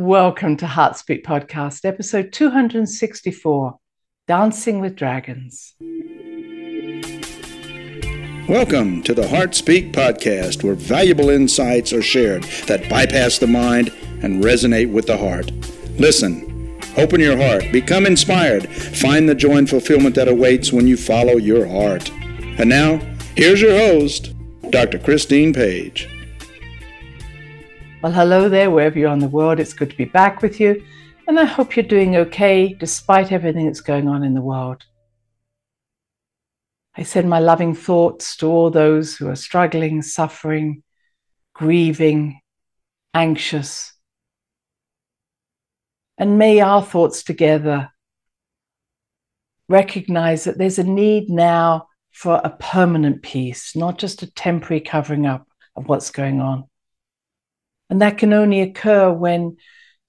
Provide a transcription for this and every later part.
Welcome to Heartspeak Podcast, episode 264 Dancing with Dragons. Welcome to the Heartspeak Podcast, where valuable insights are shared that bypass the mind and resonate with the heart. Listen, open your heart, become inspired, find the joy and fulfillment that awaits when you follow your heart. And now, here's your host, Dr. Christine Page. Well, hello there, wherever you are in the world. It's good to be back with you. And I hope you're doing okay despite everything that's going on in the world. I send my loving thoughts to all those who are struggling, suffering, grieving, anxious. And may our thoughts together recognize that there's a need now for a permanent peace, not just a temporary covering up of what's going on. And that can only occur when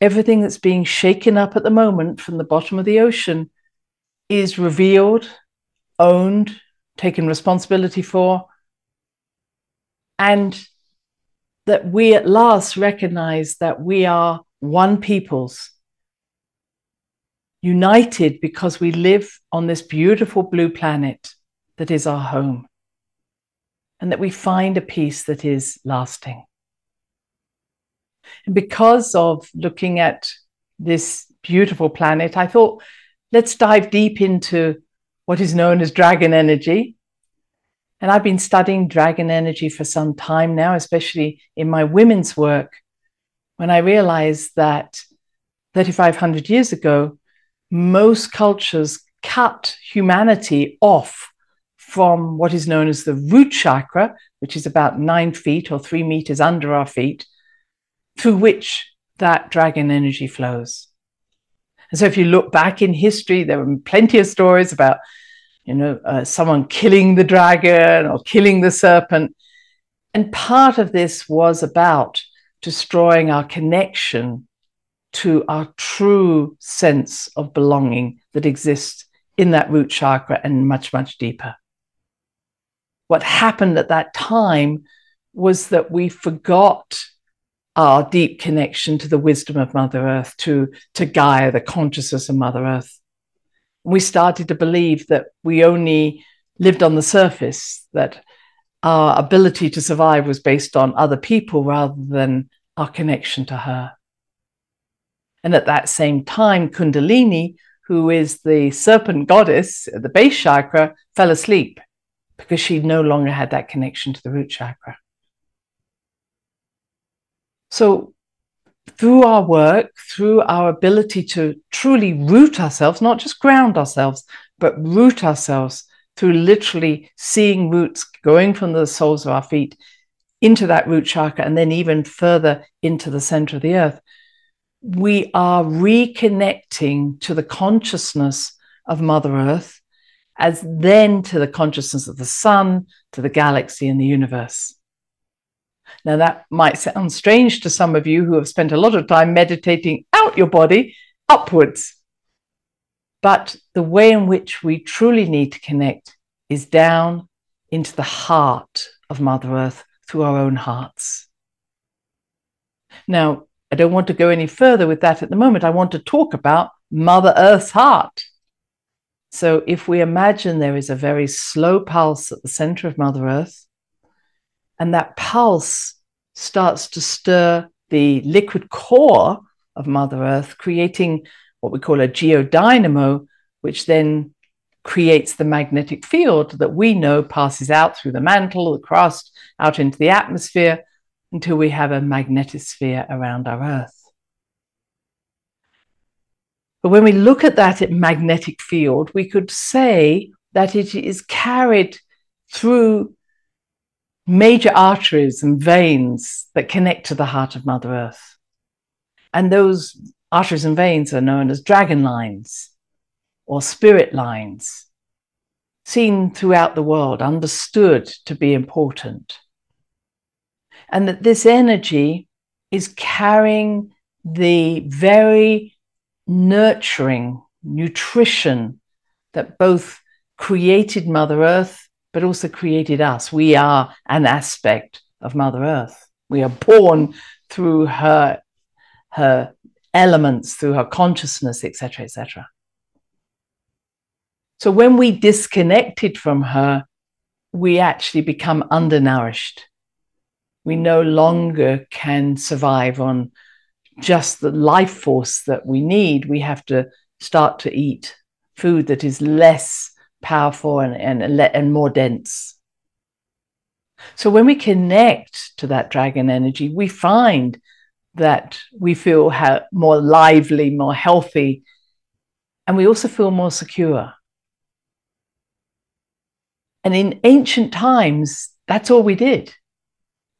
everything that's being shaken up at the moment from the bottom of the ocean is revealed, owned, taken responsibility for, and that we at last recognize that we are one peoples, united because we live on this beautiful blue planet that is our home, and that we find a peace that is lasting. And because of looking at this beautiful planet, I thought, let's dive deep into what is known as dragon energy. And I've been studying dragon energy for some time now, especially in my women's work, when I realized that 3,500 years ago, most cultures cut humanity off from what is known as the root chakra, which is about nine feet or three meters under our feet, through which that dragon energy flows. And so if you look back in history, there were plenty of stories about, you know, uh, someone killing the dragon or killing the serpent. And part of this was about destroying our connection to our true sense of belonging that exists in that root chakra and much, much deeper. What happened at that time was that we forgot our deep connection to the wisdom of Mother Earth, to, to Gaia, the consciousness of Mother Earth. We started to believe that we only lived on the surface, that our ability to survive was based on other people rather than our connection to her. And at that same time, Kundalini, who is the serpent goddess at the base chakra, fell asleep because she no longer had that connection to the root chakra. So, through our work, through our ability to truly root ourselves, not just ground ourselves, but root ourselves through literally seeing roots going from the soles of our feet into that root chakra and then even further into the center of the earth, we are reconnecting to the consciousness of Mother Earth as then to the consciousness of the sun, to the galaxy and the universe. Now, that might sound strange to some of you who have spent a lot of time meditating out your body upwards. But the way in which we truly need to connect is down into the heart of Mother Earth through our own hearts. Now, I don't want to go any further with that at the moment. I want to talk about Mother Earth's heart. So, if we imagine there is a very slow pulse at the center of Mother Earth, and that pulse starts to stir the liquid core of Mother Earth, creating what we call a geodynamo, which then creates the magnetic field that we know passes out through the mantle, the crust, out into the atmosphere until we have a magnetosphere around our Earth. But when we look at that magnetic field, we could say that it is carried through major arteries and veins that connect to the heart of Mother Earth. And those arteries and veins are known as dragon lines or spirit lines, seen throughout the world, understood to be important. And that this energy is carrying the very nurturing nutrition that both created Mother Earth but also created us. We are an aspect of Mother Earth. We are born through her, her elements, through her consciousness, etc., etc. So when we disconnected from her, we actually become undernourished. We no longer can survive on just the life force that we need. We have to start to eat food that is less powerful and, and, and more dense. So when we connect to that dragon energy, we find that we feel ha- more lively, more healthy, and we also feel more secure. And in ancient times, that's all we did.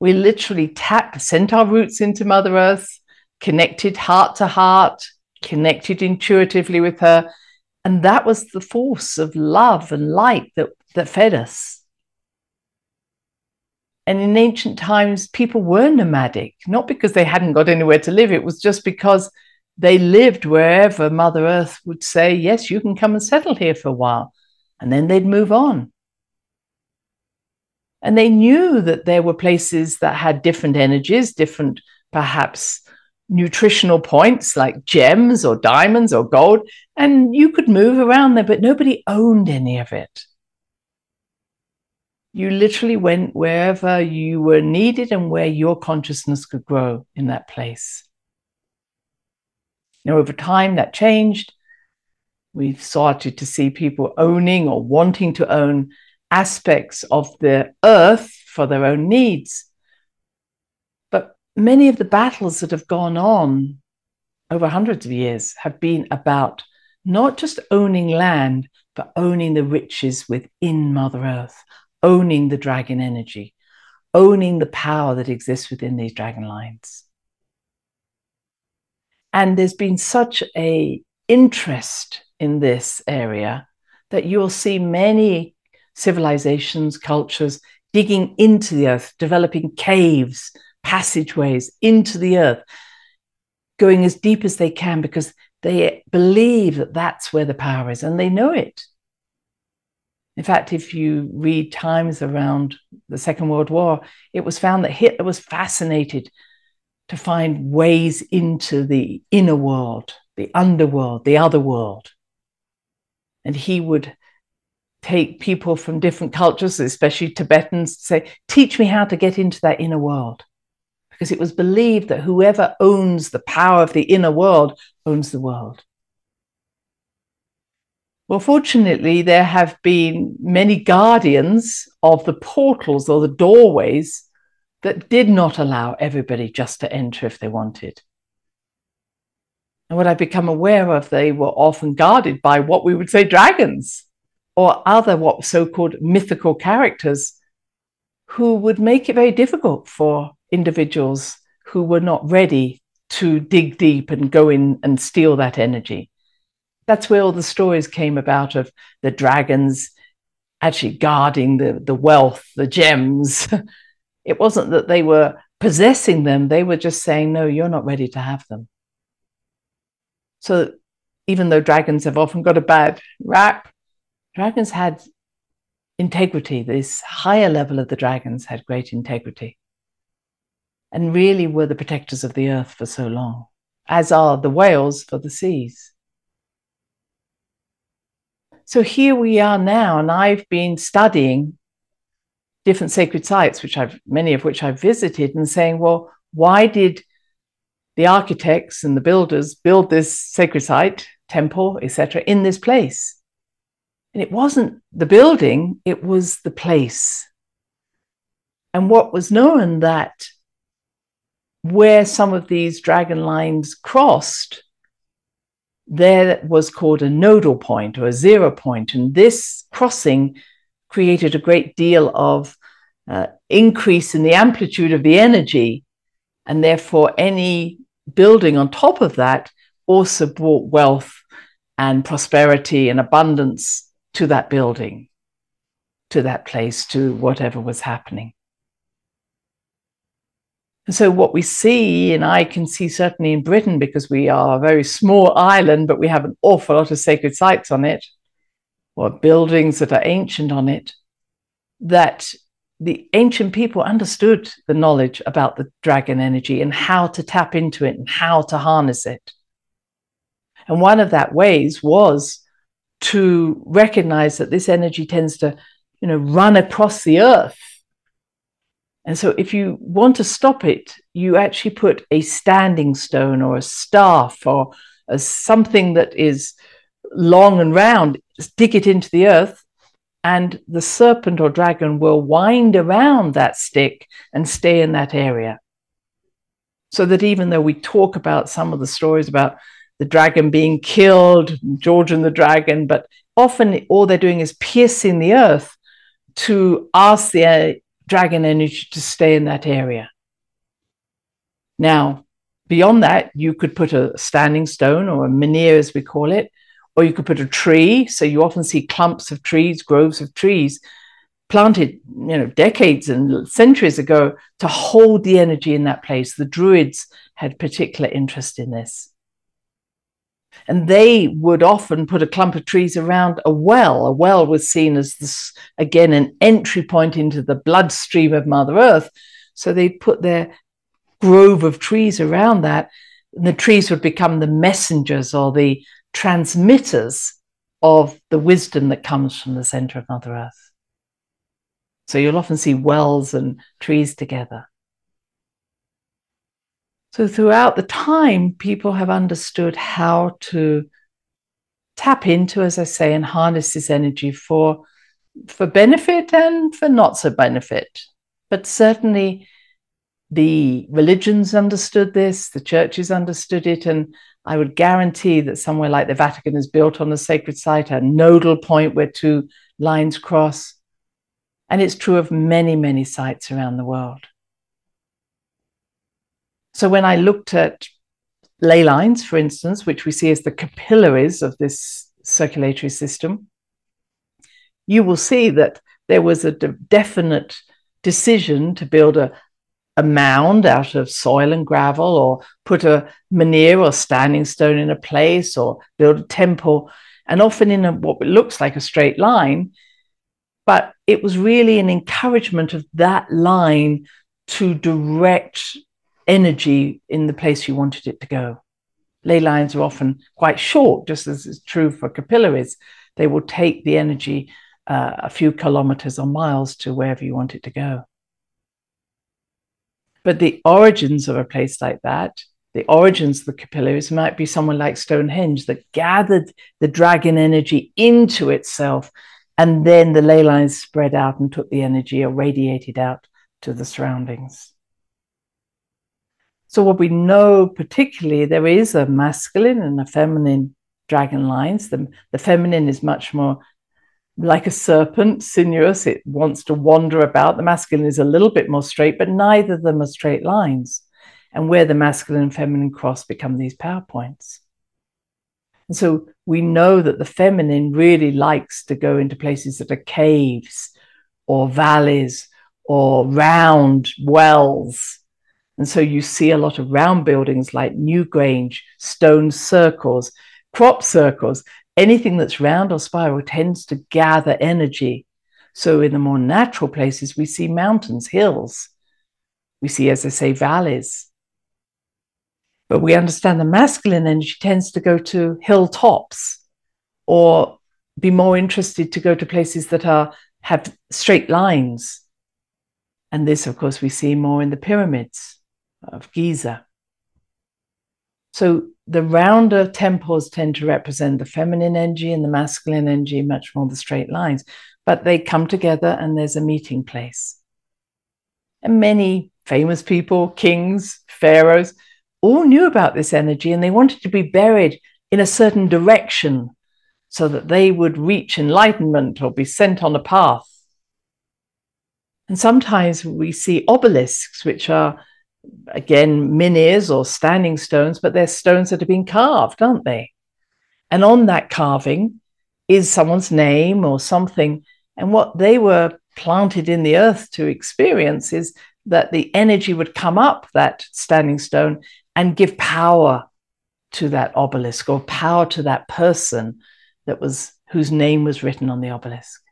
We literally tapped, sent our roots into Mother Earth, connected heart to heart, connected intuitively with her. And that was the force of love and light that, that fed us. And in ancient times, people were nomadic, not because they hadn't got anywhere to live, it was just because they lived wherever Mother Earth would say, Yes, you can come and settle here for a while. And then they'd move on. And they knew that there were places that had different energies, different, perhaps, nutritional points like gems or diamonds or gold. And you could move around there, but nobody owned any of it. You literally went wherever you were needed and where your consciousness could grow in that place. Now, over time, that changed. We've started to see people owning or wanting to own aspects of the earth for their own needs. Many of the battles that have gone on over hundreds of years have been about not just owning land, but owning the riches within Mother Earth, owning the dragon energy, owning the power that exists within these dragon lines. And there's been such a interest in this area that you'll see many civilizations, cultures digging into the earth, developing caves, passageways into the earth, going as deep as they can because they believe that that's where the power is and they know it. In fact, if you read times around the Second World War, it was found that Hitler was fascinated to find ways into the inner world, the underworld, the other world. And he would take people from different cultures, especially Tibetans, to say, teach me how to get into that inner world. Because it was believed that whoever owns the power of the inner world owns the world. Well, fortunately, there have been many guardians of the portals or the doorways that did not allow everybody just to enter if they wanted. And what I've become aware of, they were often guarded by what we would say dragons or other what so called mythical characters who would make it very difficult for individuals who were not ready to dig deep and go in and steal that energy that's where all the stories came about of the dragons actually guarding the, the wealth, the gems. it wasn't that they were possessing them, they were just saying, no, you're not ready to have them. So even though dragons have often got a bad rap, dragons had integrity. This higher level of the dragons had great integrity and really were the protectors of the earth for so long, as are the whales for the seas. So here we are now, and I've been studying different sacred sites, which I've many of which I've visited, and saying, well, why did the architects and the builders build this sacred site, temple, etc., in this place? And it wasn't the building, it was the place. And what was known that where some of these dragon lines crossed, there was called a nodal point or a zero point, and this crossing created a great deal of uh, increase in the amplitude of the energy, and therefore any building on top of that also brought wealth and prosperity and abundance to that building, to that place, to whatever was happening. And so, what we see, and I can see certainly in Britain, because we are a very small island, but we have an awful lot of sacred sites on it, or buildings that are ancient on it, that the ancient people understood the knowledge about the dragon energy and how to tap into it and how to harness it. And one of that ways was to recognize that this energy tends to, you know, run across the earth. And so if you want to stop it, you actually put a standing stone or a staff or a, something that is long and round, stick it into the earth, and the serpent or dragon will wind around that stick and stay in that area. So that even though we talk about some of the stories about the dragon being killed, George and the dragon, but often all they're doing is piercing the earth to ask the dragon energy to stay in that area. Now, beyond that, you could put a standing stone or a menhir, as we call it, or you could put a tree. So you often see clumps of trees, groves of trees planted, you know, decades and centuries ago to hold the energy in that place. The Druids had particular interest in this. And they would often put a clump of trees around a well. A well was seen as this, again, an entry point into the bloodstream of Mother Earth. So they'd put their grove of trees around that. And the trees would become the messengers or the transmitters of the wisdom that comes from the center of Mother Earth. So you'll often see wells and trees together. So throughout the time, people have understood how to tap into, as I say, and harness this energy for, for benefit and for not so benefit. But certainly the religions understood this, the churches understood it, and I would guarantee that somewhere like the Vatican is built on a sacred site, a nodal point where two lines cross. And it's true of many, many sites around the world. So when I looked at ley lines, for instance, which we see as the capillaries of this circulatory system, you will see that there was a de- definite decision to build a, a mound out of soil and gravel, or put a menhir or standing stone in a place, or build a temple, and often in a, what looks like a straight line. But it was really an encouragement of that line to direct energy in the place you wanted it to go. Ley lines are often quite short, just as is true for capillaries. They will take the energy uh, a few kilometers or miles to wherever you want it to go. But the origins of a place like that, the origins of the capillaries might be someone like Stonehenge that gathered the dragon energy into itself, and then the ley lines spread out and took the energy or radiated out to the surroundings. So, what we know particularly, there is a masculine and a feminine dragon lines. The, the feminine is much more like a serpent, sinuous. It wants to wander about. The masculine is a little bit more straight, but neither of them are straight lines. And where the masculine and feminine cross become these power points. And so we know that the feminine really likes to go into places that are caves or valleys or round wells and so you see a lot of round buildings like Newgrange, stone circles, crop circles, anything that's round or spiral tends to gather energy. So in the more natural places, we see mountains, hills. We see, as I say, valleys. But we understand the masculine energy tends to go to hilltops or be more interested to go to places that are have straight lines. And this, of course, we see more in the pyramids of Giza. So the rounder temples tend to represent the feminine energy and the masculine energy, much more the straight lines, but they come together and there's a meeting place. And many famous people, kings, pharaohs, all knew about this energy and they wanted to be buried in a certain direction so that they would reach enlightenment or be sent on a path. And sometimes we see obelisks, which are again, menhirs or standing stones, but they're stones that have been carved, aren't they? And on that carving is someone's name or something. And what they were planted in the earth to experience is that the energy would come up that standing stone and give power to that obelisk or power to that person that was whose name was written on the obelisk.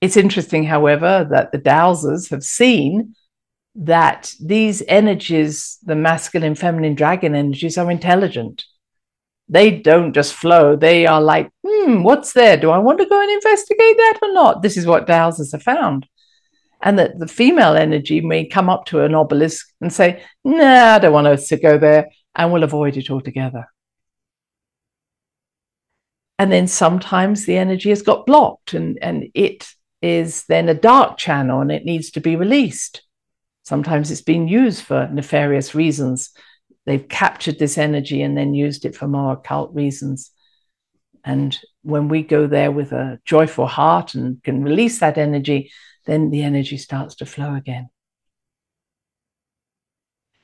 It's interesting, however, that the dowsers have seen that these energies, the masculine, feminine, dragon energies, are intelligent. they don't just flow. They are like, hmm, what's there? Do I want to go and investigate that or not? This is what dowsers have found. And that the female energy may come up to an obelisk and say, nah, I don't want us to go there, and we'll avoid it altogether. And then sometimes the energy has got blocked and, and it is then a dark channel and it needs to be released. Sometimes it's been used for nefarious reasons. They've captured this energy and then used it for more occult reasons. And when we go there with a joyful heart and can release that energy, then the energy starts to flow again.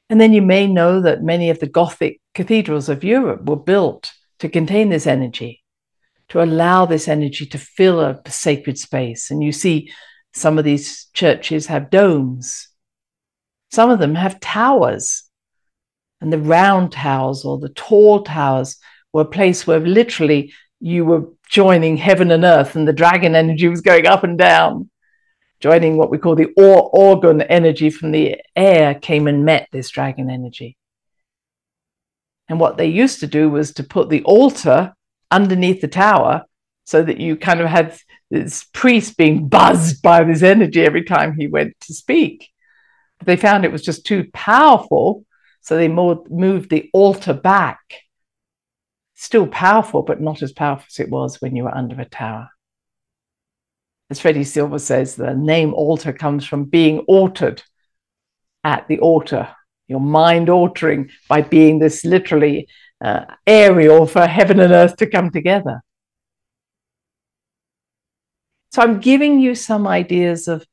And then you may know that many of the Gothic cathedrals of Europe were built to contain this energy to allow this energy to fill a sacred space. And you see some of these churches have domes, some of them have towers. And the round towers or the tall towers were a place where literally you were joining heaven and earth, and the dragon energy was going up and down. Joining what we call the or- orgone energy from the air came and met this dragon energy. And what they used to do was to put the altar underneath the tower so that you kind of had this priest being buzzed by this energy every time he went to speak. They found it was just too powerful, so they moved the altar back. Still powerful, but not as powerful as it was when you were under a tower. As Freddy Silva says, the name altar comes from being altered at the altar, your mind altering by being this literally uh, aerial for heaven and earth to come together. So I'm giving you some ideas of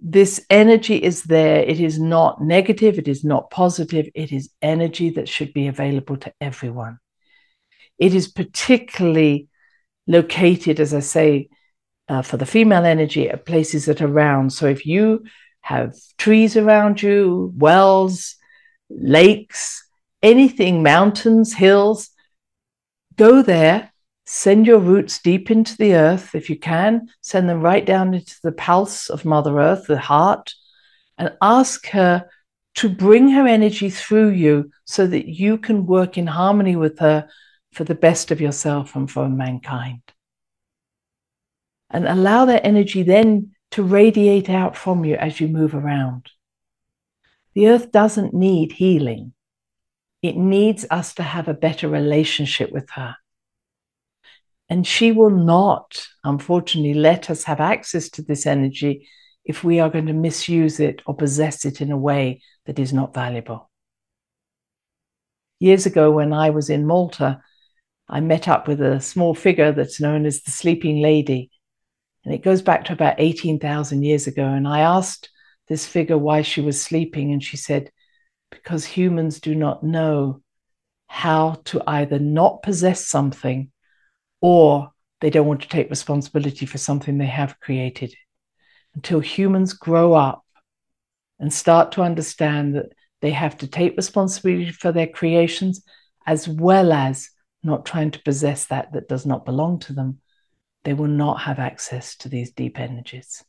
this energy is there. It is not negative. It is not positive. It is energy that should be available to everyone. It is particularly located, as I say, uh, for the female energy at places that are round. So if you have trees around you, wells, lakes, anything, mountains, hills, go there, send your roots deep into the earth if you can, send them right down into the pulse of Mother Earth, the heart, and ask her to bring her energy through you so that you can work in harmony with her for the best of yourself and for mankind. And allow that energy then to radiate out from you as you move around. The earth doesn't need healing. It needs us to have a better relationship with her. And she will not, unfortunately, let us have access to this energy if we are going to misuse it or possess it in a way that is not valuable. Years ago, when I was in Malta, I met up with a small figure that's known as the Sleeping Lady. And it goes back to about 18,000 years ago. And I asked this figure why she was sleeping. And she said, because humans do not know how to either not possess something or they don't want to take responsibility for something they have created. Until humans grow up and start to understand that they have to take responsibility for their creations as well as not trying to possess that that does not belong to them, they will not have access to these deep energies.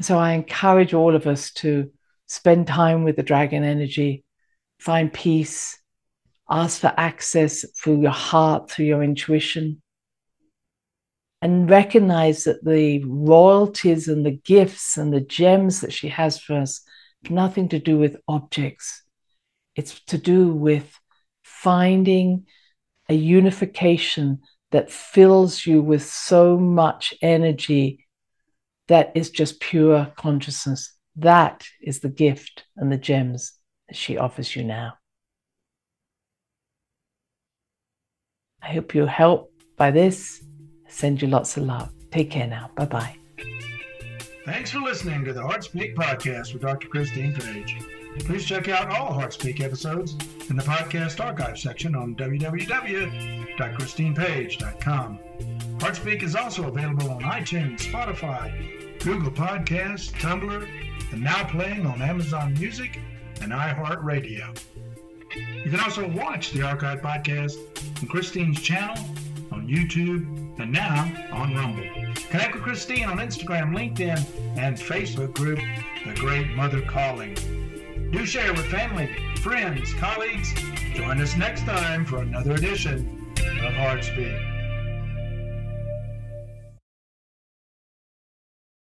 So I encourage all of us to spend time with the dragon energy, find peace, ask for access through your heart, through your intuition, and recognize that the royalties and the gifts and the gems that she has for us have nothing to do with objects. It's to do with finding a unification that fills you with so much energy that is just pure consciousness. That is the gift and the gems that she offers you now. I hope you're helped by this. I send you lots of love. Take care now. Bye bye. Thanks for listening to the HeartSpeak podcast with Dr. Christine Page. Please check out all HeartSpeak episodes in the podcast archive section on www.christinepage.com. HeartSpeak is also available on iTunes, Spotify, Google Podcasts, Tumblr, and now playing on Amazon Music and iHeartRadio. You can also watch the Archive Podcast on Christine's channel, on YouTube, and now on Rumble. Connect with Christine on Instagram, LinkedIn, and Facebook group, The Great Mother Calling. Do share with family, friends, colleagues, Join us next time for another edition of Heartspeak.